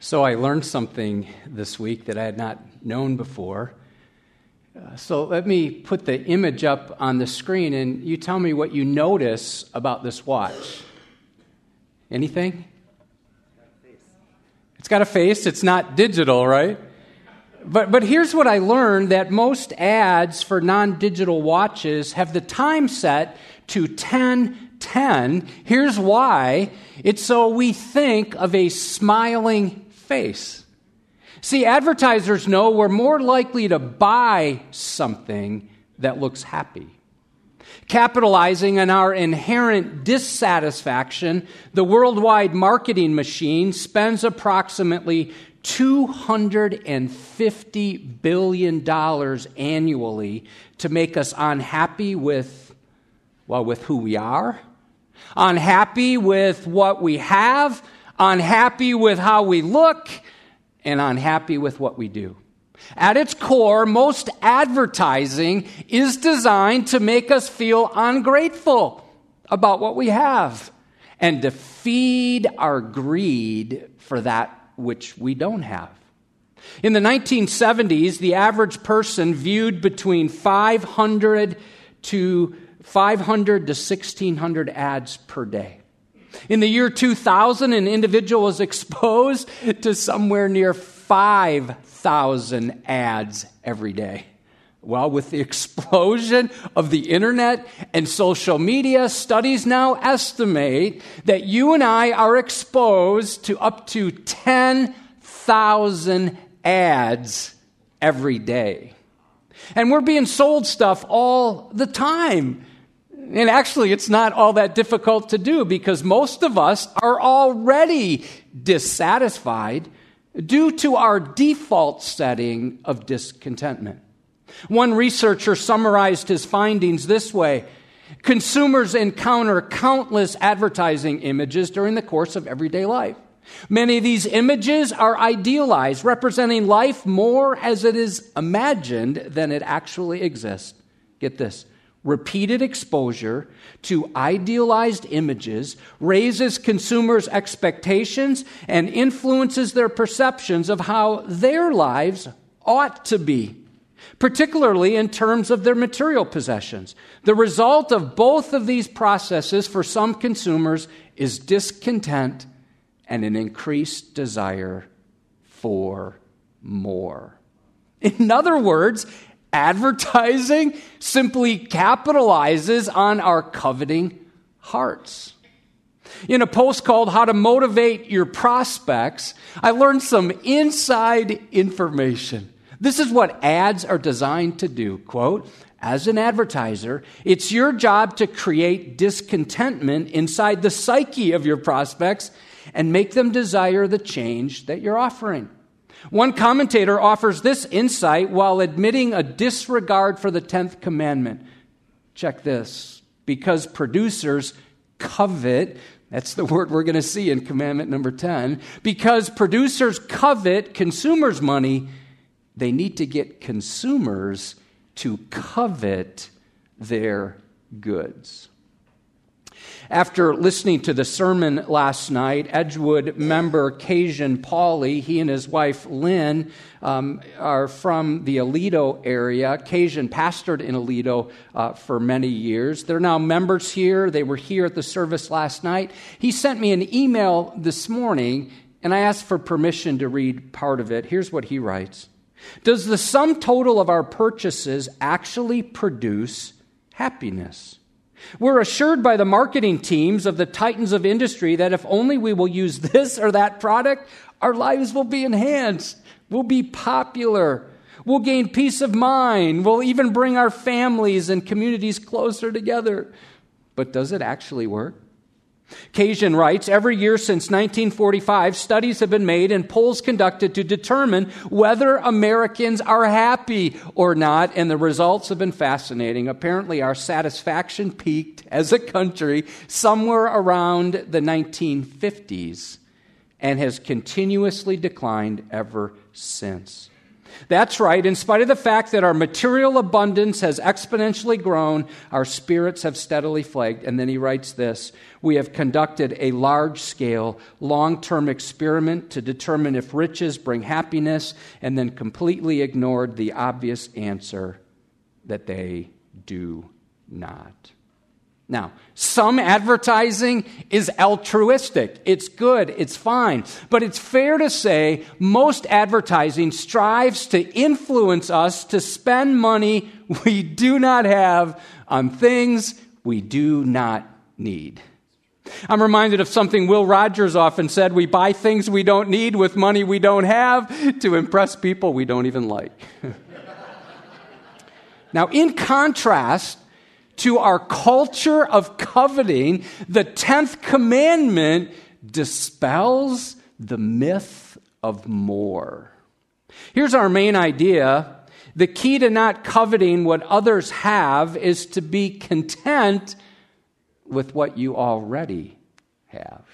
So I learned something this week that I had not known before. Uh, so let me put the image up on the screen and you tell me what you notice about this watch. Anything? It's got a face. It's not digital, right? But, but here's what I learned that most ads for non digital watches have the time set to 10 10. Here's why it's so we think of a smiling face. See, advertisers know we're more likely to buy something that looks happy. Capitalizing on our inherent dissatisfaction, the worldwide marketing machine spends approximately $250 billion annually to make us unhappy with, well, with who we are, unhappy with what we have, unhappy with how we look, and unhappy with what we do. At its core, most advertising is designed to make us feel ungrateful about what we have and to feed our greed for that which we don't have. In the 1970s, the average person viewed between 500 to 500 to 1600 ads per day. In the year 2000, an individual was exposed to somewhere near 5,000 ads every day. Well, with the explosion of the internet and social media, studies now estimate that you and I are exposed to up to 10,000 ads every day. And we're being sold stuff all the time. And actually, it's not all that difficult to do because most of us are already dissatisfied due to our default setting of discontentment. One researcher summarized his findings this way Consumers encounter countless advertising images during the course of everyday life. Many of these images are idealized, representing life more as it is imagined than it actually exists. Get this repeated exposure to idealized images raises consumers' expectations and influences their perceptions of how their lives ought to be, particularly in terms of their material possessions. The result of both of these processes for some consumers is discontent and an increased desire for more. In other words, Advertising simply capitalizes on our coveting hearts. In a post called How to Motivate Your Prospects, I learned some inside information. This is what ads are designed to do. Quote, as an advertiser, it's your job to create discontentment inside the psyche of your prospects and make them desire the change that you're offering. One commentator offers this insight while admitting a disregard for the 10th commandment. Check this. Because producers covet, that's the word we're going to see in commandment number 10. Because producers covet consumers' money, they need to get consumers to covet their goods. After listening to the sermon last night, Edgewood member Cajun Pauly, he and his wife Lynn um, are from the Aledo area. Cajun pastored in Aledo uh, for many years. They're now members here. They were here at the service last night. He sent me an email this morning, and I asked for permission to read part of it. Here's what he writes Does the sum total of our purchases actually produce happiness? We're assured by the marketing teams of the titans of industry that if only we will use this or that product, our lives will be enhanced, we'll be popular, we'll gain peace of mind, we'll even bring our families and communities closer together. But does it actually work? Cajun writes Every year since 1945, studies have been made and polls conducted to determine whether Americans are happy or not, and the results have been fascinating. Apparently, our satisfaction peaked as a country somewhere around the 1950s and has continuously declined ever since. That's right. In spite of the fact that our material abundance has exponentially grown, our spirits have steadily flagged. And then he writes this We have conducted a large scale, long term experiment to determine if riches bring happiness, and then completely ignored the obvious answer that they do not. Now, some advertising is altruistic. It's good, it's fine. But it's fair to say most advertising strives to influence us to spend money we do not have on things we do not need. I'm reminded of something Will Rogers often said we buy things we don't need with money we don't have to impress people we don't even like. now, in contrast, to our culture of coveting, the 10th commandment dispels the myth of more. Here's our main idea the key to not coveting what others have is to be content with what you already have.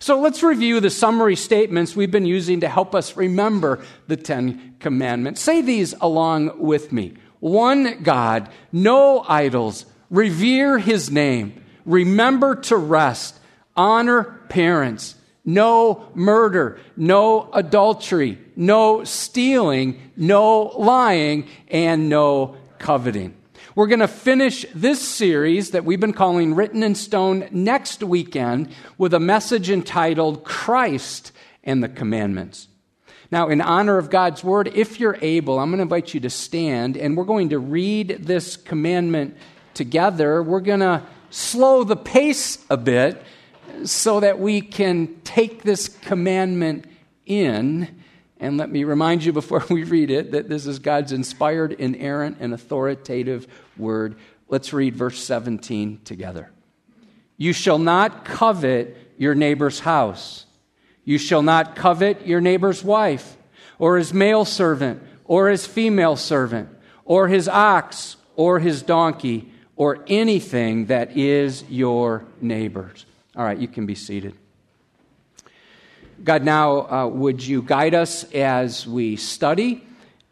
So let's review the summary statements we've been using to help us remember the Ten Commandments. Say these along with me one God, no idols, revere his name, remember to rest, honor parents, no murder, no adultery, no stealing, no lying, and no coveting. We're going to finish this series that we've been calling Written in Stone next weekend with a message entitled Christ and the Commandments. Now, in honor of God's word, if you're able, I'm going to invite you to stand and we're going to read this commandment together. We're going to slow the pace a bit so that we can take this commandment in. And let me remind you before we read it that this is God's inspired, inerrant, and authoritative word. Let's read verse 17 together. You shall not covet your neighbor's house. You shall not covet your neighbor's wife, or his male servant, or his female servant, or his ox, or his donkey, or anything that is your neighbor's. All right, you can be seated. God, now uh, would you guide us as we study,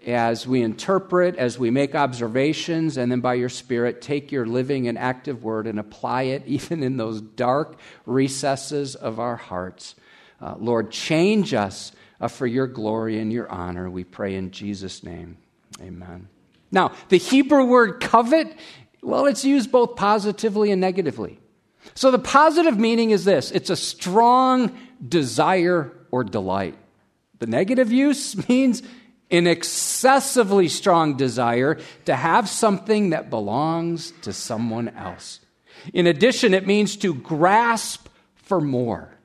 as we interpret, as we make observations, and then by your Spirit, take your living and active word and apply it even in those dark recesses of our hearts. Uh, Lord, change us uh, for your glory and your honor. We pray in Jesus' name. Amen. Now, the Hebrew word covet, well, it's used both positively and negatively. So the positive meaning is this it's a strong desire or delight. The negative use means an excessively strong desire to have something that belongs to someone else. In addition, it means to grasp for more.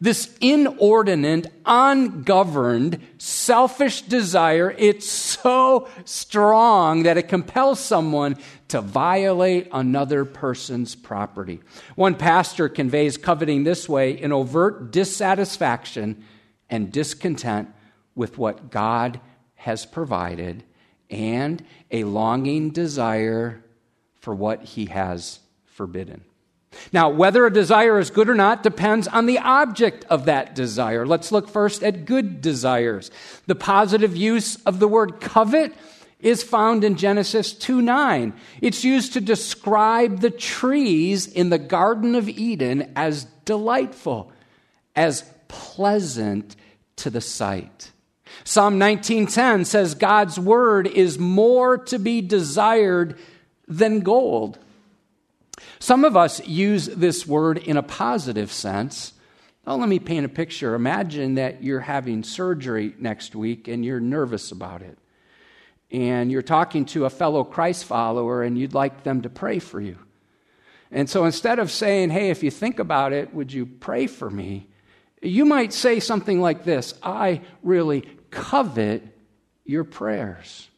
This inordinate, ungoverned, selfish desire, it's so strong that it compels someone to violate another person's property. One pastor conveys coveting this way in overt dissatisfaction and discontent with what God has provided and a longing desire for what he has forbidden. Now, whether a desire is good or not depends on the object of that desire. Let's look first at good desires. The positive use of the word covet is found in Genesis 2 9. It's used to describe the trees in the Garden of Eden as delightful, as pleasant to the sight. Psalm 19:10 says God's word is more to be desired than gold. Some of us use this word in a positive sense. Oh, let me paint a picture. Imagine that you're having surgery next week and you're nervous about it. And you're talking to a fellow Christ follower and you'd like them to pray for you. And so instead of saying, hey, if you think about it, would you pray for me? You might say something like this I really covet your prayers.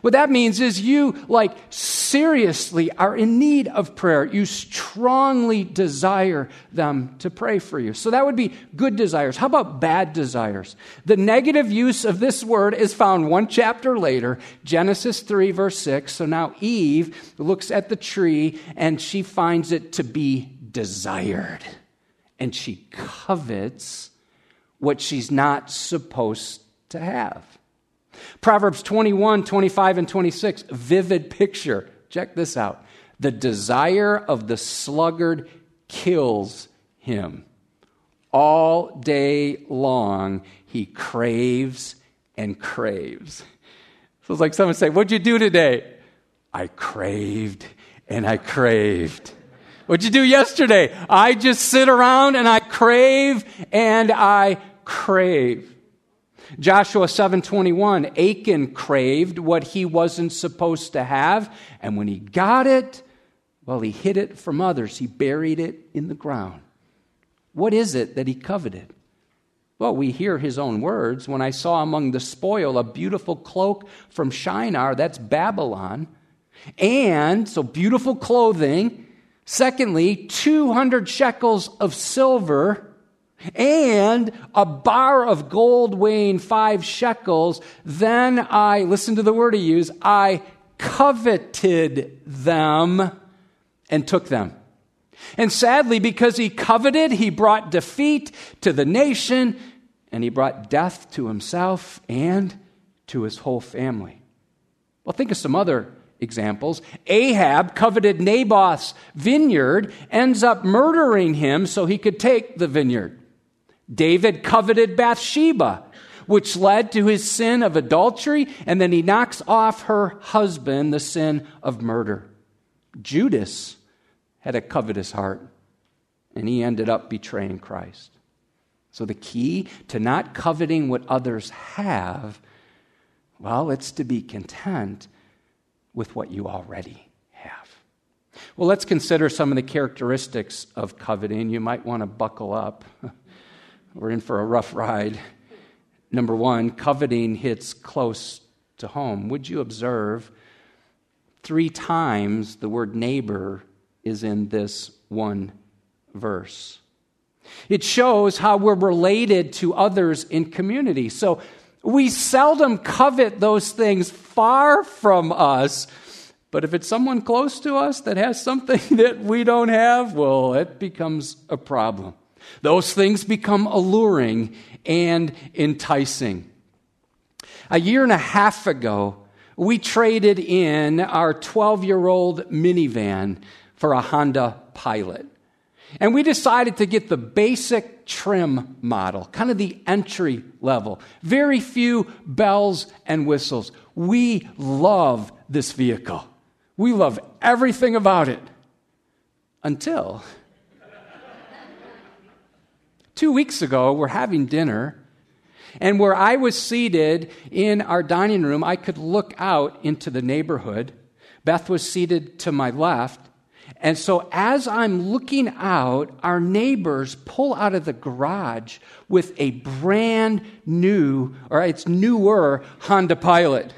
What that means is you, like, seriously are in need of prayer. You strongly desire them to pray for you. So that would be good desires. How about bad desires? The negative use of this word is found one chapter later, Genesis 3, verse 6. So now Eve looks at the tree and she finds it to be desired. And she covets what she's not supposed to have. Proverbs 21, 25, and 26, vivid picture. Check this out. The desire of the sluggard kills him. All day long, he craves and craves. So it's like someone say, What'd you do today? I craved and I craved. What'd you do yesterday? I just sit around and I crave and I crave. Joshua 7:21 Achan craved what he wasn't supposed to have and when he got it well he hid it from others he buried it in the ground. What is it that he coveted? Well, we hear his own words. When I saw among the spoil a beautiful cloak from Shinar, that's Babylon, and so beautiful clothing. Secondly, 200 shekels of silver and a bar of gold weighing five shekels. Then I, listen to the word he used, I coveted them and took them. And sadly, because he coveted, he brought defeat to the nation and he brought death to himself and to his whole family. Well, think of some other examples. Ahab coveted Naboth's vineyard, ends up murdering him so he could take the vineyard. David coveted Bathsheba, which led to his sin of adultery, and then he knocks off her husband, the sin of murder. Judas had a covetous heart, and he ended up betraying Christ. So, the key to not coveting what others have, well, it's to be content with what you already have. Well, let's consider some of the characteristics of coveting. You might want to buckle up. We're in for a rough ride. Number one, coveting hits close to home. Would you observe three times the word neighbor is in this one verse? It shows how we're related to others in community. So we seldom covet those things far from us. But if it's someone close to us that has something that we don't have, well, it becomes a problem. Those things become alluring and enticing. A year and a half ago, we traded in our 12 year old minivan for a Honda Pilot. And we decided to get the basic trim model, kind of the entry level. Very few bells and whistles. We love this vehicle. We love everything about it. Until Two weeks ago, we're having dinner, and where I was seated in our dining room, I could look out into the neighborhood. Beth was seated to my left. And so, as I'm looking out, our neighbors pull out of the garage with a brand new, or it's newer Honda Pilot.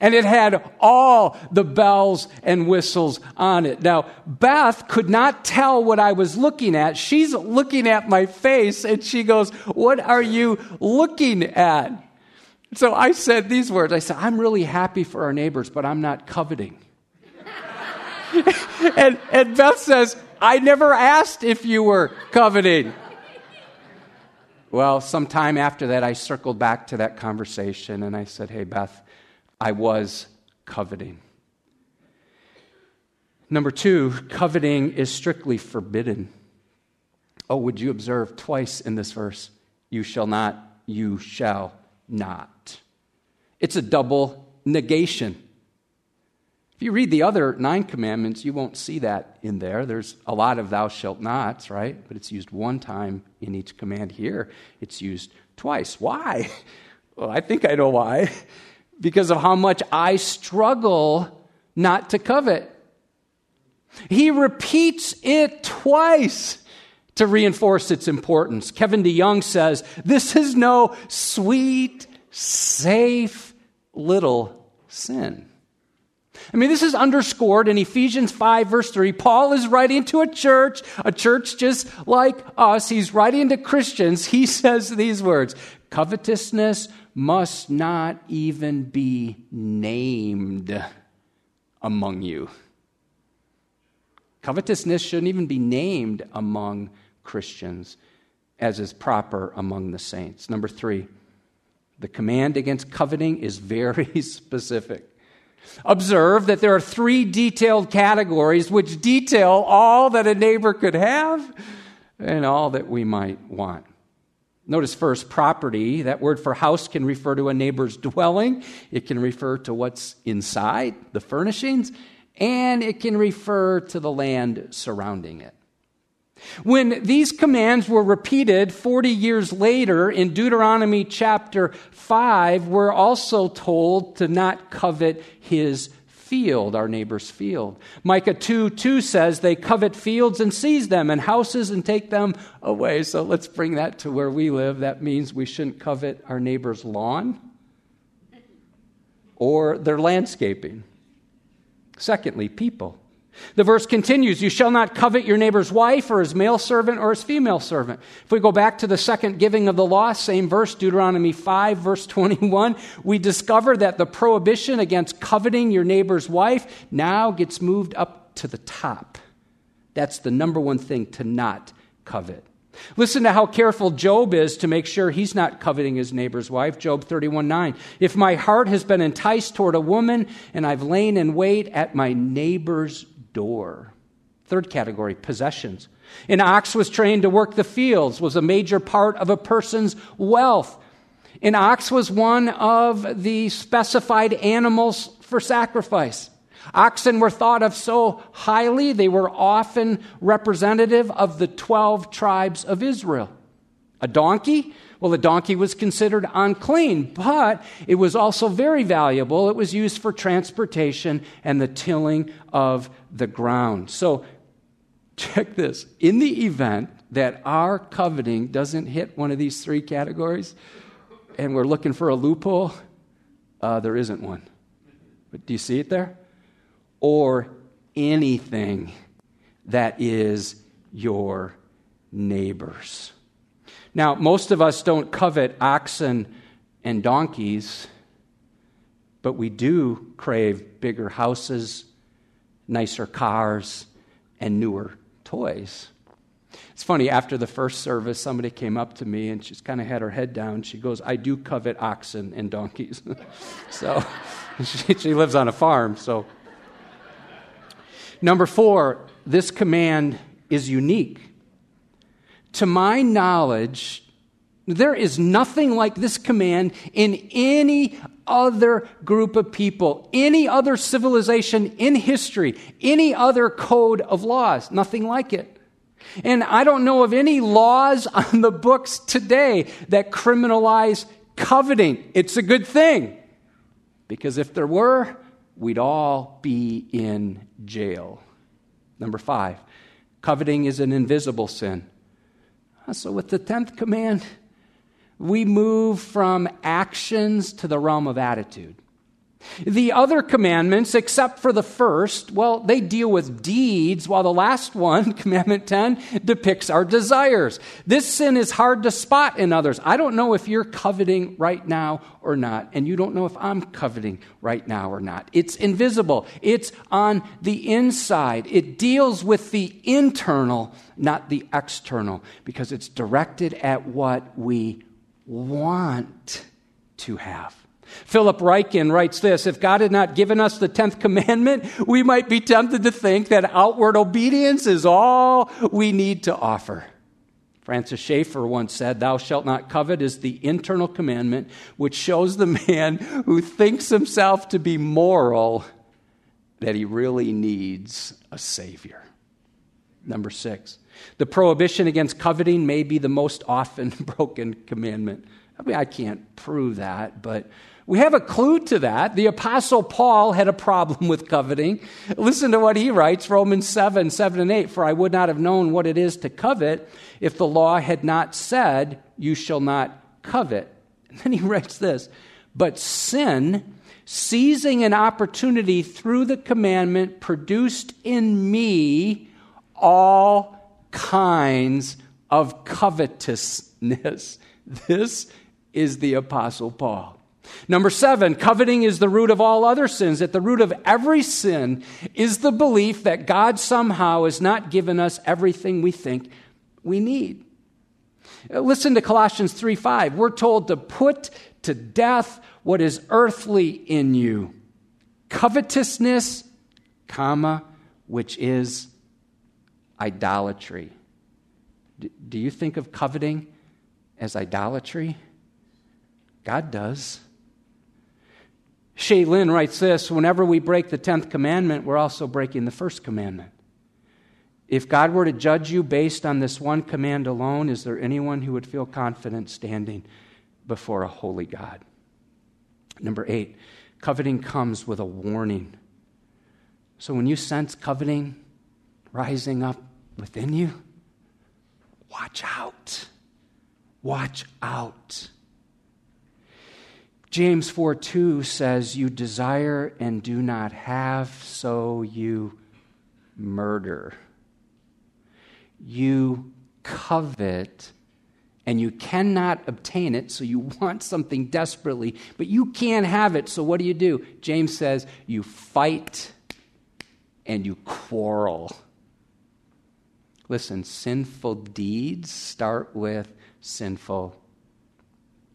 And it had all the bells and whistles on it. Now, Beth could not tell what I was looking at. She's looking at my face and she goes, What are you looking at? So I said these words I said, I'm really happy for our neighbors, but I'm not coveting. and, and Beth says, I never asked if you were coveting. Well, sometime after that, I circled back to that conversation and I said, Hey, Beth, I was coveting. Number two, coveting is strictly forbidden. Oh, would you observe twice in this verse? You shall not, you shall not. It's a double negation. If you read the other nine commandments, you won't see that in there. There's a lot of thou shalt nots, right? But it's used one time in each command here. It's used twice. Why? Well, I think I know why because of how much I struggle not to covet. He repeats it twice to reinforce its importance. Kevin DeYoung says, This is no sweet, safe little sin. I mean, this is underscored in Ephesians 5, verse 3. Paul is writing to a church, a church just like us. He's writing to Christians. He says these words Covetousness must not even be named among you. Covetousness shouldn't even be named among Christians, as is proper among the saints. Number three, The command against coveting is very specific. Observe that there are three detailed categories which detail all that a neighbor could have and all that we might want. Notice first, property. That word for house can refer to a neighbor's dwelling, it can refer to what's inside, the furnishings, and it can refer to the land surrounding it. When these commands were repeated 40 years later in Deuteronomy chapter 5, we're also told to not covet his field, our neighbor's field. Micah 2 2 says they covet fields and seize them, and houses and take them away. So let's bring that to where we live. That means we shouldn't covet our neighbor's lawn or their landscaping. Secondly, people. The verse continues You shall not covet your neighbor's wife or his male servant or his female servant. If we go back to the second giving of the law, same verse, Deuteronomy 5, verse 21, we discover that the prohibition against coveting your neighbor's wife now gets moved up to the top. That's the number one thing to not covet. Listen to how careful Job is to make sure he's not coveting his neighbor's wife. Job 31 9. If my heart has been enticed toward a woman and I've lain in wait at my neighbor's door. Third category, possessions. An ox was trained to work the fields, was a major part of a person's wealth. An ox was one of the specified animals for sacrifice. Oxen were thought of so highly, they were often representative of the 12 tribes of Israel. A donkey well, the donkey was considered unclean, but it was also very valuable. It was used for transportation and the tilling of the ground. So, check this. In the event that our coveting doesn't hit one of these three categories, and we're looking for a loophole, uh, there isn't one. But do you see it there? Or anything that is your neighbor's. Now, most of us don't covet oxen and donkeys, but we do crave bigger houses, nicer cars, and newer toys. It's funny, after the first service, somebody came up to me and she's kind of had her head down. She goes, I do covet oxen and donkeys. so she, she lives on a farm. So, number four, this command is unique. To my knowledge, there is nothing like this command in any other group of people, any other civilization in history, any other code of laws. Nothing like it. And I don't know of any laws on the books today that criminalize coveting. It's a good thing. Because if there were, we'd all be in jail. Number five, coveting is an invisible sin. Uh, so, with the 10th command, we move from actions to the realm of attitude. The other commandments, except for the first, well, they deal with deeds, while the last one, Commandment 10, depicts our desires. This sin is hard to spot in others. I don't know if you're coveting right now or not, and you don't know if I'm coveting right now or not. It's invisible, it's on the inside. It deals with the internal, not the external, because it's directed at what we want to have. Philip Ryken writes this If God had not given us the 10th commandment, we might be tempted to think that outward obedience is all we need to offer. Francis Schaeffer once said, Thou shalt not covet is the internal commandment which shows the man who thinks himself to be moral that he really needs a Savior. Number six, the prohibition against coveting may be the most often broken commandment. I mean, I can't prove that, but we have a clue to that. The Apostle Paul had a problem with coveting. Listen to what he writes Romans 7 7 and 8. For I would not have known what it is to covet if the law had not said, You shall not covet. And then he writes this But sin, seizing an opportunity through the commandment, produced in me all kinds of covetousness. This is the Apostle Paul. Number seven, coveting is the root of all other sins. At the root of every sin is the belief that God somehow has not given us everything we think we need. Uh, listen to Colossians 3 5. We're told to put to death what is earthly in you covetousness, comma, which is idolatry. Do you think of coveting as idolatry? God does. Shai Linne writes this Whenever we break the 10th commandment, we're also breaking the first commandment. If God were to judge you based on this one command alone, is there anyone who would feel confident standing before a holy God? Number eight, coveting comes with a warning. So when you sense coveting rising up within you, watch out. Watch out. James 4 2 says, You desire and do not have, so you murder. You covet and you cannot obtain it, so you want something desperately, but you can't have it, so what do you do? James says, You fight and you quarrel. Listen, sinful deeds start with sinful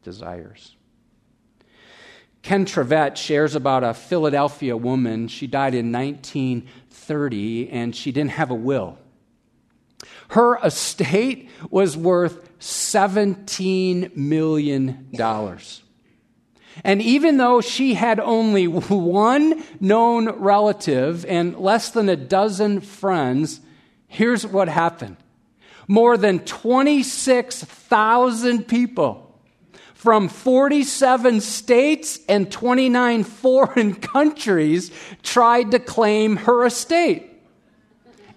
desires. Ken Trivette shares about a Philadelphia woman. She died in 1930 and she didn't have a will. Her estate was worth $17 million. And even though she had only one known relative and less than a dozen friends, here's what happened. More than 26,000 people from 47 states and 29 foreign countries tried to claim her estate.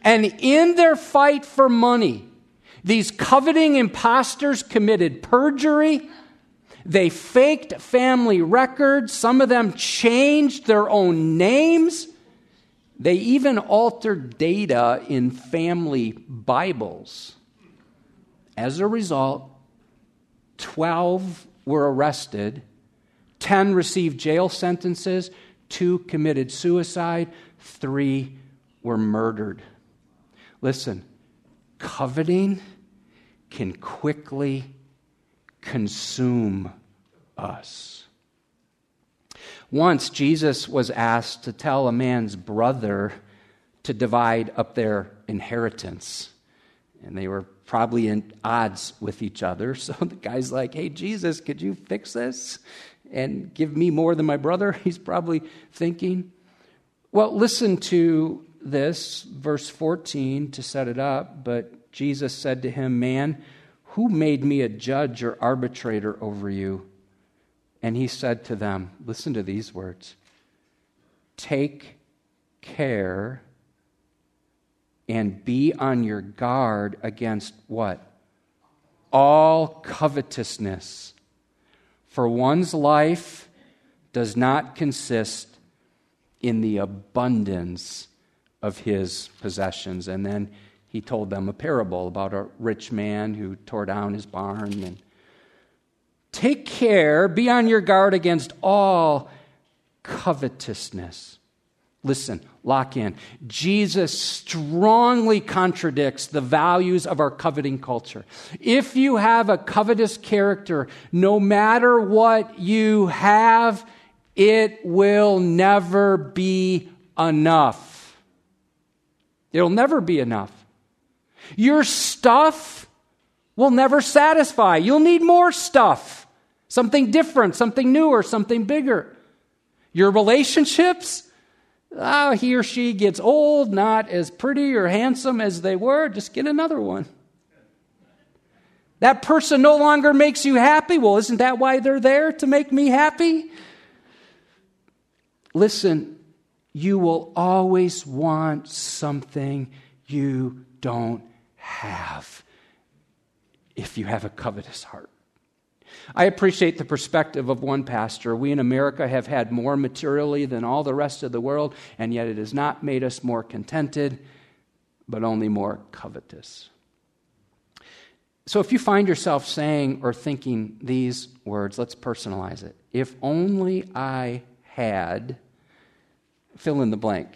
And in their fight for money, these coveting impostors committed perjury. They faked family records. Some of them changed their own names. They even altered data in family Bibles. As a result, 12 were arrested, 10 received jail sentences, 2 committed suicide, 3 were murdered. Listen, coveting can quickly consume us. Once Jesus was asked to tell a man's brother to divide up their inheritance. And they were probably in odds with each other. So the guy's like, Hey, Jesus, could you fix this and give me more than my brother? He's probably thinking. Well, listen to this, verse 14, to set it up. But Jesus said to him, Man, who made me a judge or arbitrator over you? And he said to them, Listen to these words Take care and be on your guard against what? All covetousness. For one's life does not consist in the abundance of his possessions. And then he told them a parable about a rich man who tore down his barn and take care, be on your guard against all covetousness. Listen, lock in. Jesus strongly contradicts the values of our coveting culture. If you have a covetous character, no matter what you have, it will never be enough. It'll never be enough. Your stuff will never satisfy. You'll need more stuff. Something different, something newer, something bigger. Your relationships, oh, he or she gets old, not as pretty or handsome as they were, just get another one. That person no longer makes you happy. Well, isn't that why they're there to make me happy? Listen, you will always want something you don't have if you have a covetous heart. I appreciate the perspective of one pastor. We in America have had more materially than all the rest of the world, and yet it has not made us more contented, but only more covetous. So if you find yourself saying or thinking these words, let's personalize it. If only I had, fill in the blank.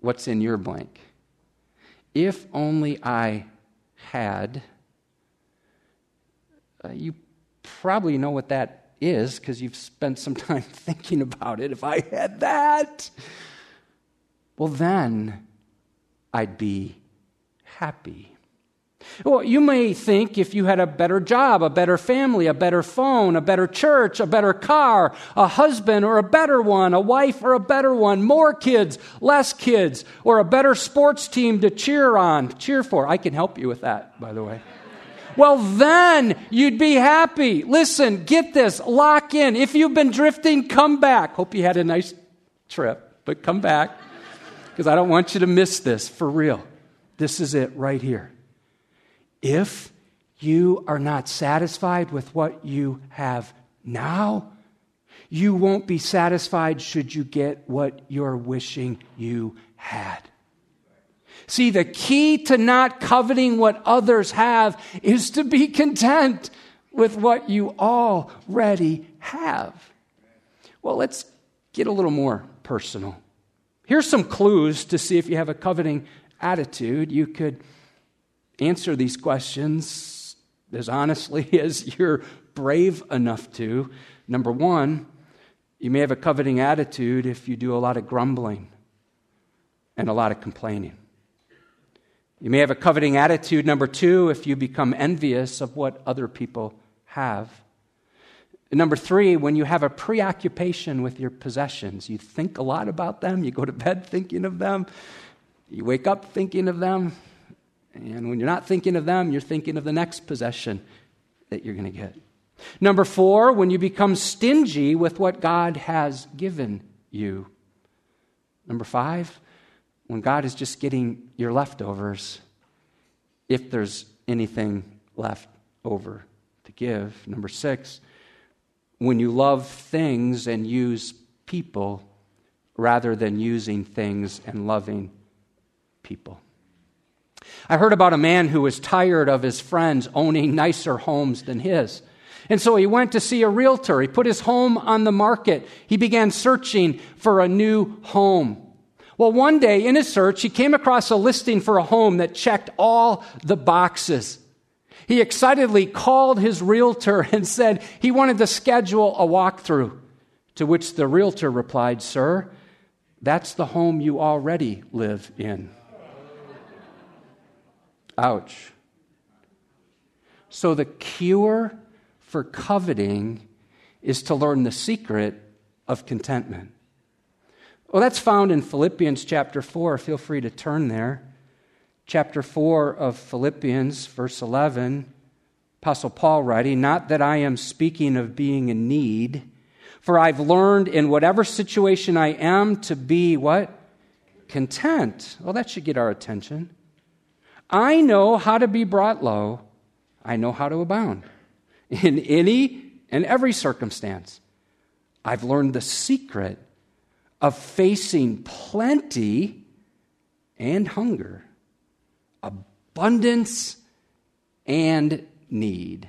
What's in your blank? If only I had Uh, you probably know what that is because you've spent some time thinking about it. If I had that, well, then I'd be happy. Well, you may think if you had a better job, a better family, a better phone, a better church, a better car, a husband or a better one, a wife or a better one, more kids, less kids, or a better sports team to cheer on, cheer for. I can help you with that, by the way. Well, then you'd be happy. Listen, get this, lock in. If you've been drifting, come back. Hope you had a nice trip, but come back because I don't want you to miss this for real. This is it right here. If you are not satisfied with what you have now, you won't be satisfied should you get what you're wishing you had. See, the key to not coveting what others have is to be content with what you already have. Well, let's get a little more personal. Here's some clues to see if you have a coveting attitude. You could answer these questions as honestly as you're brave enough to. Number one, you may have a coveting attitude if you do a lot of grumbling and a lot of complaining. You may have a coveting attitude, number two, if you become envious of what other people have. Number three, when you have a preoccupation with your possessions, you think a lot about them, you go to bed thinking of them, you wake up thinking of them, and when you're not thinking of them, you're thinking of the next possession that you're going to get. Number four, when you become stingy with what God has given you. Number five, when God is just getting your leftovers, if there's anything left over to give. Number six, when you love things and use people rather than using things and loving people. I heard about a man who was tired of his friends owning nicer homes than his. And so he went to see a realtor. He put his home on the market. He began searching for a new home. Well, one day in his search, he came across a listing for a home that checked all the boxes. He excitedly called his realtor and said he wanted to schedule a walkthrough. To which the realtor replied, Sir, that's the home you already live in. Ouch. So, the cure for coveting is to learn the secret of contentment. Well, that's found in Philippians chapter 4. Feel free to turn there. Chapter 4 of Philippians, verse 11. Apostle Paul writing, Not that I am speaking of being in need, for I've learned in whatever situation I am to be what? Content. Well, that should get our attention. I know how to be brought low, I know how to abound in any and every circumstance. I've learned the secret of facing plenty and hunger, abundance and need.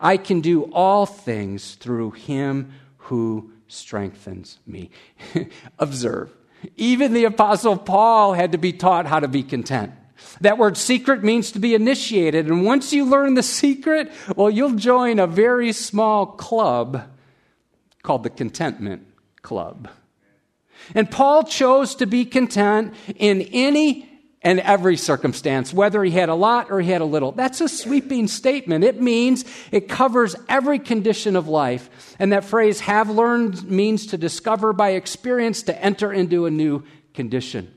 I can do all things through him who strengthens me. Observe, even the Apostle Paul had to be taught how to be content. That word secret means to be initiated. And once you learn the secret, well, you'll join a very small club called the Contentment Club. And Paul chose to be content in any and every circumstance, whether he had a lot or he had a little. That's a sweeping statement. It means it covers every condition of life. And that phrase, have learned, means to discover by experience, to enter into a new condition.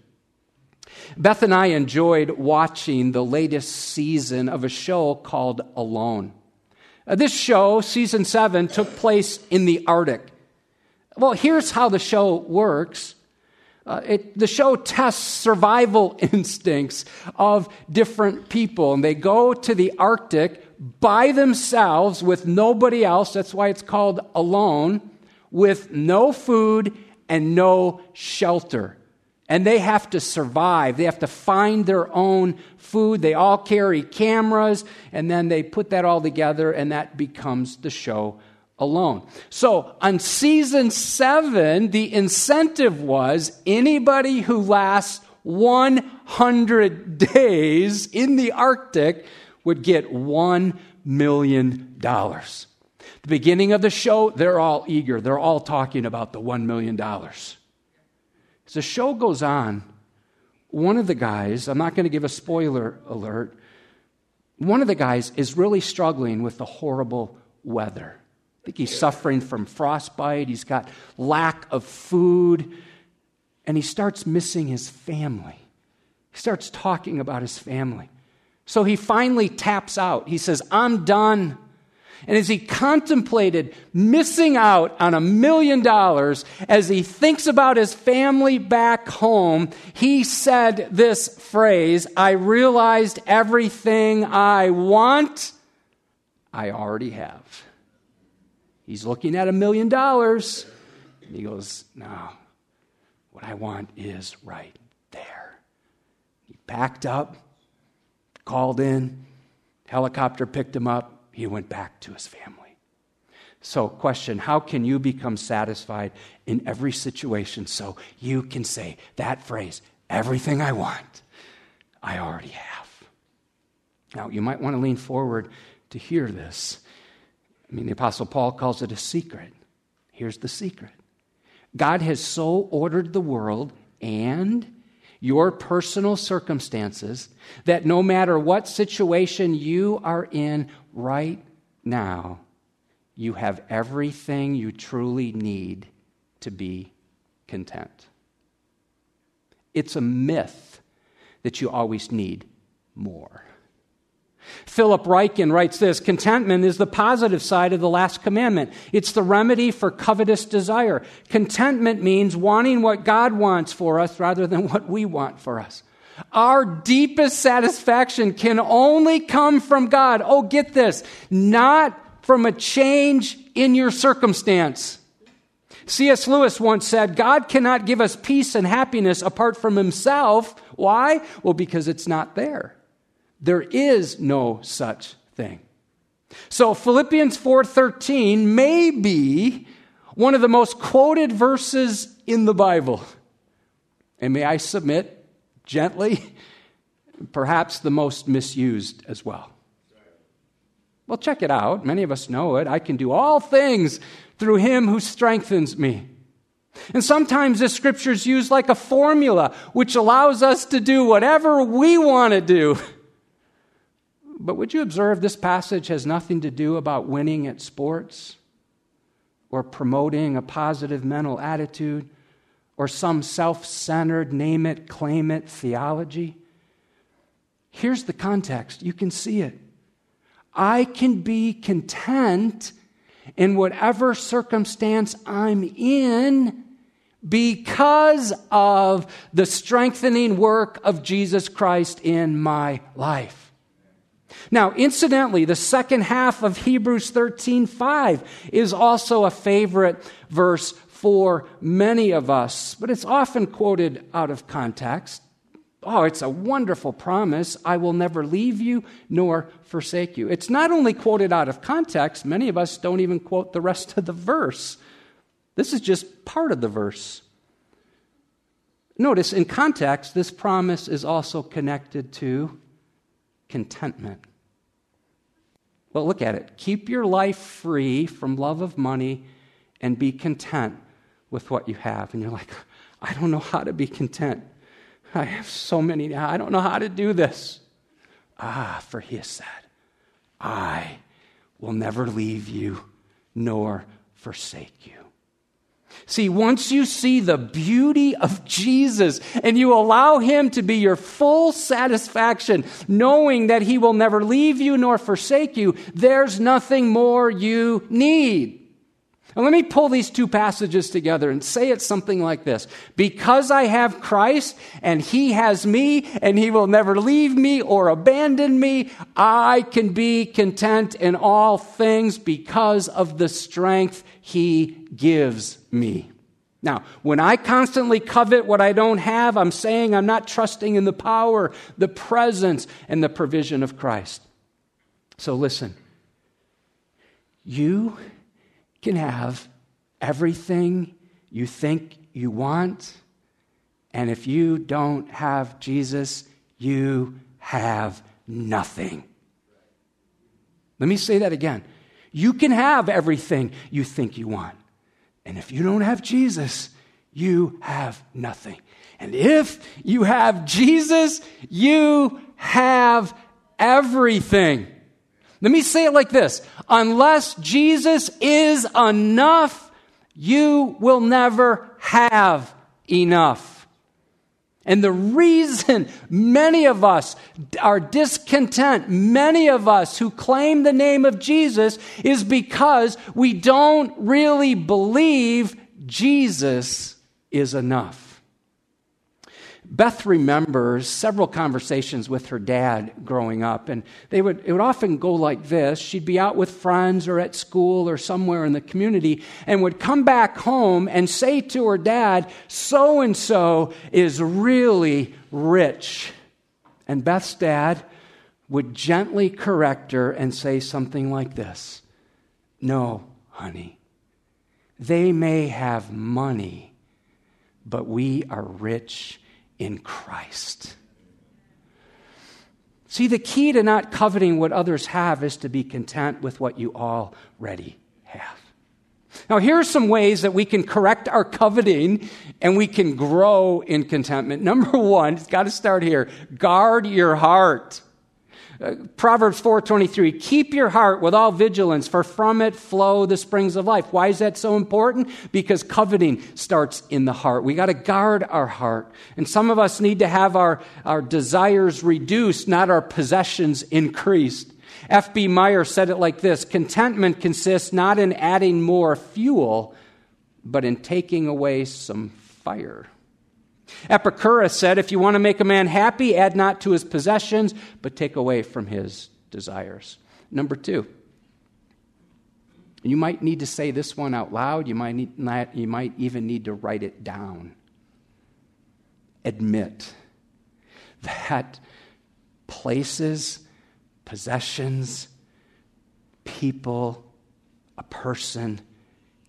Beth and I enjoyed watching the latest season of a show called Alone. Uh, this show, season seven, took place in the Arctic. Well, here's how the show works. Uh, it, the show tests survival instincts of different people, and they go to the Arctic by themselves with nobody else. That's why it's called Alone, with no food and no shelter and they have to survive. They have to find their own food. They all carry cameras, and then they put that all together, and that becomes the show alone. So on season seven, the incentive was anybody who lasts 100 days in the Arctic would get $1 million. The beginning of the show, they're all eager. They're all talking about the $1 million. As the show goes on, one of the guys, I'm not going to give a spoiler alert, one of the guys is really struggling with the horrible weather. I think he's suffering from frostbite, he's got lack of food, and he starts missing his family. He starts talking about his family. So he finally taps out. He says, I'm done. And as he contemplated missing out on a million dollars, as he thinks about his family back home, he said this phrase I realized everything I want, I already have. He's looking at a million dollars, he goes, No, what I want is right there. He packed up, called in, helicopter picked him up he went back to his family. So, question How can you become satisfied in every situation so you can say that phrase, everything I want, I already have? Now, you might want to lean forward to hear this. I mean, the Apostle Paul calls it a secret. Here's the secret God has so ordered the world and your personal circumstances that no matter what situation you are in right now, you have everything you truly need to be content. It's a myth that you always need more. Philip Ryken writes this Contentment is the positive side of the last commandment. It's the remedy for covetous desire. Contentment means wanting what God wants for us rather than what we want for us. Our deepest satisfaction can only come from God. Oh, get this, not from a change in your circumstance. C.S. Lewis once said, God cannot give us peace and happiness apart from himself. Why? Well, because it's not there. There is no such thing. So Philippians 4:13 may be one of the most quoted verses in the Bible. And may I submit gently, perhaps the most misused as well. Well, check it out. Many of us know it. I can do all things through him who strengthens me. And sometimes the scripture's used like a formula, which allows us to do whatever we want to do. But would you observe this passage has nothing to do about winning at sports or promoting a positive mental attitude or some self centered, name it, claim it theology? Here's the context. You can see it. I can be content in whatever circumstance I'm in because of the strengthening work of Jesus Christ in my life. Now, incidentally, the second half of Hebrews 13 5 is also a favorite verse for many of us, but it's often quoted out of context. Oh, it's a wonderful promise. I will never leave you nor forsake you. It's not only quoted out of context, many of us don't even quote the rest of the verse. This is just part of the verse. Notice in context, this promise is also connected to contentment. Well, look at it. Keep your life free from love of money and be content with what you have. And you're like, I don't know how to be content. I have so many, I don't know how to do this. Ah, for he has said, I will never leave you nor forsake you. See, once you see the beauty of Jesus and you allow Him to be your full satisfaction, knowing that He will never leave you nor forsake you, there's nothing more you need. Now, let me pull these two passages together and say it something like this Because I have Christ and He has me and He will never leave me or abandon me, I can be content in all things because of the strength He gives me. Now, when I constantly covet what I don't have, I'm saying I'm not trusting in the power, the presence, and the provision of Christ. So listen. You can have everything you think you want. And if you don't have Jesus, you have nothing. Let me say that again. You can have everything you think you want. And if you don't have Jesus, you have nothing. And if you have Jesus, you have everything. Let me say it like this unless Jesus is enough, you will never have enough. And the reason many of us are discontent, many of us who claim the name of Jesus, is because we don't really believe Jesus is enough. Beth remembers several conversations with her dad growing up, and they would, it would often go like this. She'd be out with friends or at school or somewhere in the community and would come back home and say to her dad, So and so is really rich. And Beth's dad would gently correct her and say something like this No, honey, they may have money, but we are rich in Christ. See, the key to not coveting what others have is to be content with what you already have. Now, here are some ways that we can correct our coveting and we can grow in contentment. Number one, it's got to start here guard your heart. Uh, Proverbs 4:23 Keep your heart with all vigilance for from it flow the springs of life. Why is that so important? Because coveting starts in the heart. We got to guard our heart. And some of us need to have our, our desires reduced, not our possessions increased. F.B. Meyer said it like this Contentment consists not in adding more fuel, but in taking away some fire. Epicurus said, If you want to make a man happy, add not to his possessions, but take away from his desires. Number two, you might need to say this one out loud. You might, need, not, you might even need to write it down. Admit that places, possessions, people, a person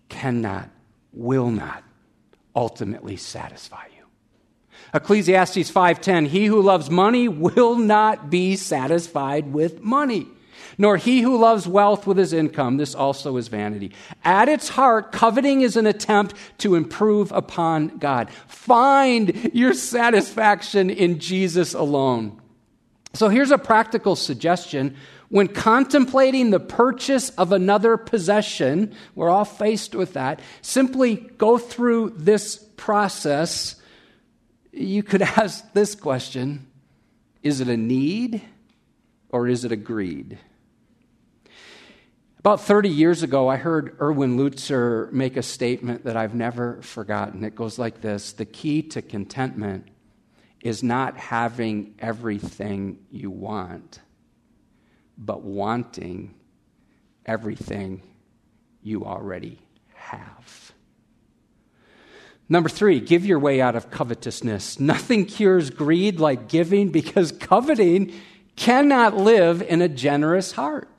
cannot, will not ultimately satisfy. Ecclesiastes 5:10 He who loves money will not be satisfied with money nor he who loves wealth with his income this also is vanity. At its heart coveting is an attempt to improve upon God. Find your satisfaction in Jesus alone. So here's a practical suggestion. When contemplating the purchase of another possession, we're all faced with that. Simply go through this process you could ask this question Is it a need or is it a greed? About 30 years ago, I heard Erwin Lutzer make a statement that I've never forgotten. It goes like this The key to contentment is not having everything you want, but wanting everything you already have. Number three, give your way out of covetousness. Nothing cures greed like giving because coveting cannot live in a generous heart.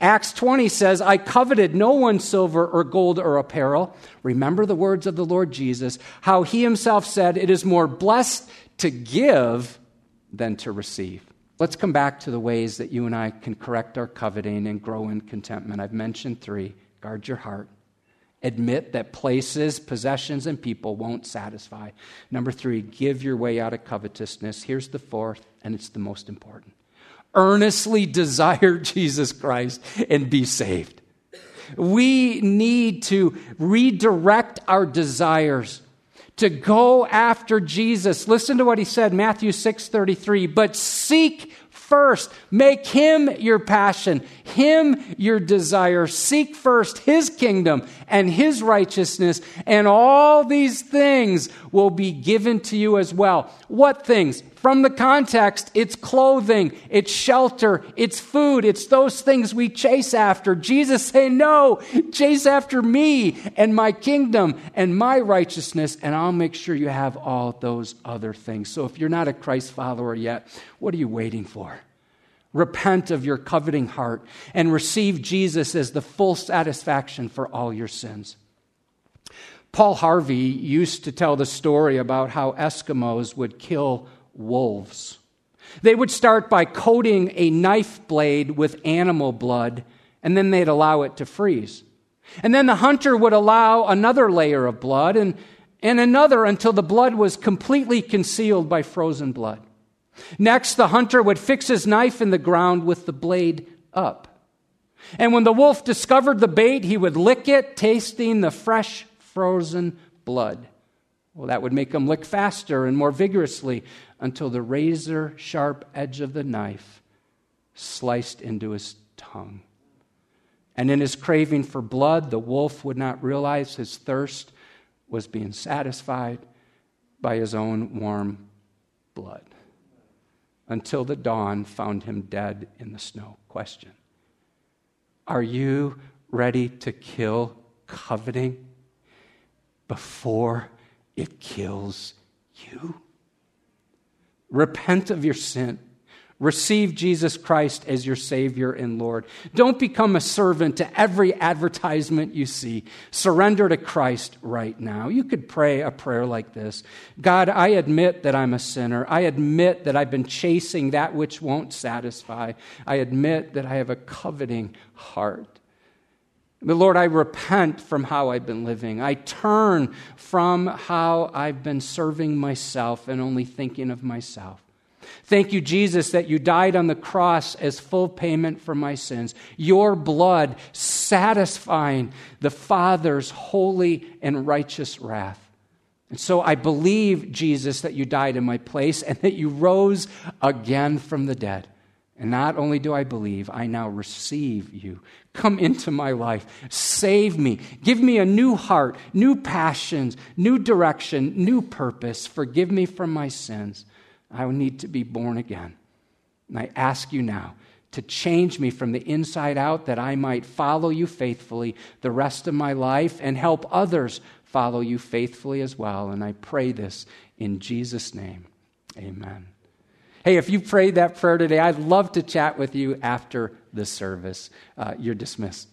Acts 20 says, I coveted no one's silver or gold or apparel. Remember the words of the Lord Jesus, how he himself said, It is more blessed to give than to receive. Let's come back to the ways that you and I can correct our coveting and grow in contentment. I've mentioned three guard your heart, Admit that places, possessions, and people won't satisfy. Number three, give your way out of covetousness. Here's the fourth, and it's the most important earnestly desire Jesus Christ and be saved. We need to redirect our desires to go after Jesus. Listen to what he said, Matthew 6:33, but seek first. Make him your passion, him your desire. Seek first his kingdom and his righteousness, and all these things will be given to you as well. What things? From the context, it's clothing, it's shelter, it's food, it's those things we chase after. Jesus say, No, chase after me and my kingdom and my righteousness, and I'll make sure you have all those other things. So if you're not a Christ follower yet, what are you waiting for? Repent of your coveting heart and receive Jesus as the full satisfaction for all your sins. Paul Harvey used to tell the story about how Eskimos would kill wolves. They would start by coating a knife blade with animal blood, and then they'd allow it to freeze. And then the hunter would allow another layer of blood and, and another until the blood was completely concealed by frozen blood. Next, the hunter would fix his knife in the ground with the blade up. And when the wolf discovered the bait, he would lick it, tasting the fresh, frozen blood. Well, that would make him lick faster and more vigorously until the razor sharp edge of the knife sliced into his tongue. And in his craving for blood, the wolf would not realize his thirst was being satisfied by his own warm blood until the dawn found him dead in the snow. Question Are you ready to kill coveting before it kills you? Repent of your sin Receive Jesus Christ as your Savior and Lord. Don't become a servant to every advertisement you see. Surrender to Christ right now. You could pray a prayer like this God, I admit that I'm a sinner. I admit that I've been chasing that which won't satisfy. I admit that I have a coveting heart. But Lord, I repent from how I've been living. I turn from how I've been serving myself and only thinking of myself. Thank you, Jesus, that you died on the cross as full payment for my sins. Your blood satisfying the Father's holy and righteous wrath. And so I believe, Jesus, that you died in my place and that you rose again from the dead. And not only do I believe, I now receive you. Come into my life. Save me. Give me a new heart, new passions, new direction, new purpose. Forgive me for my sins. I need to be born again. And I ask you now to change me from the inside out that I might follow you faithfully the rest of my life and help others follow you faithfully as well. And I pray this in Jesus' name. Amen. Hey, if you prayed that prayer today, I'd love to chat with you after the service. Uh, you're dismissed.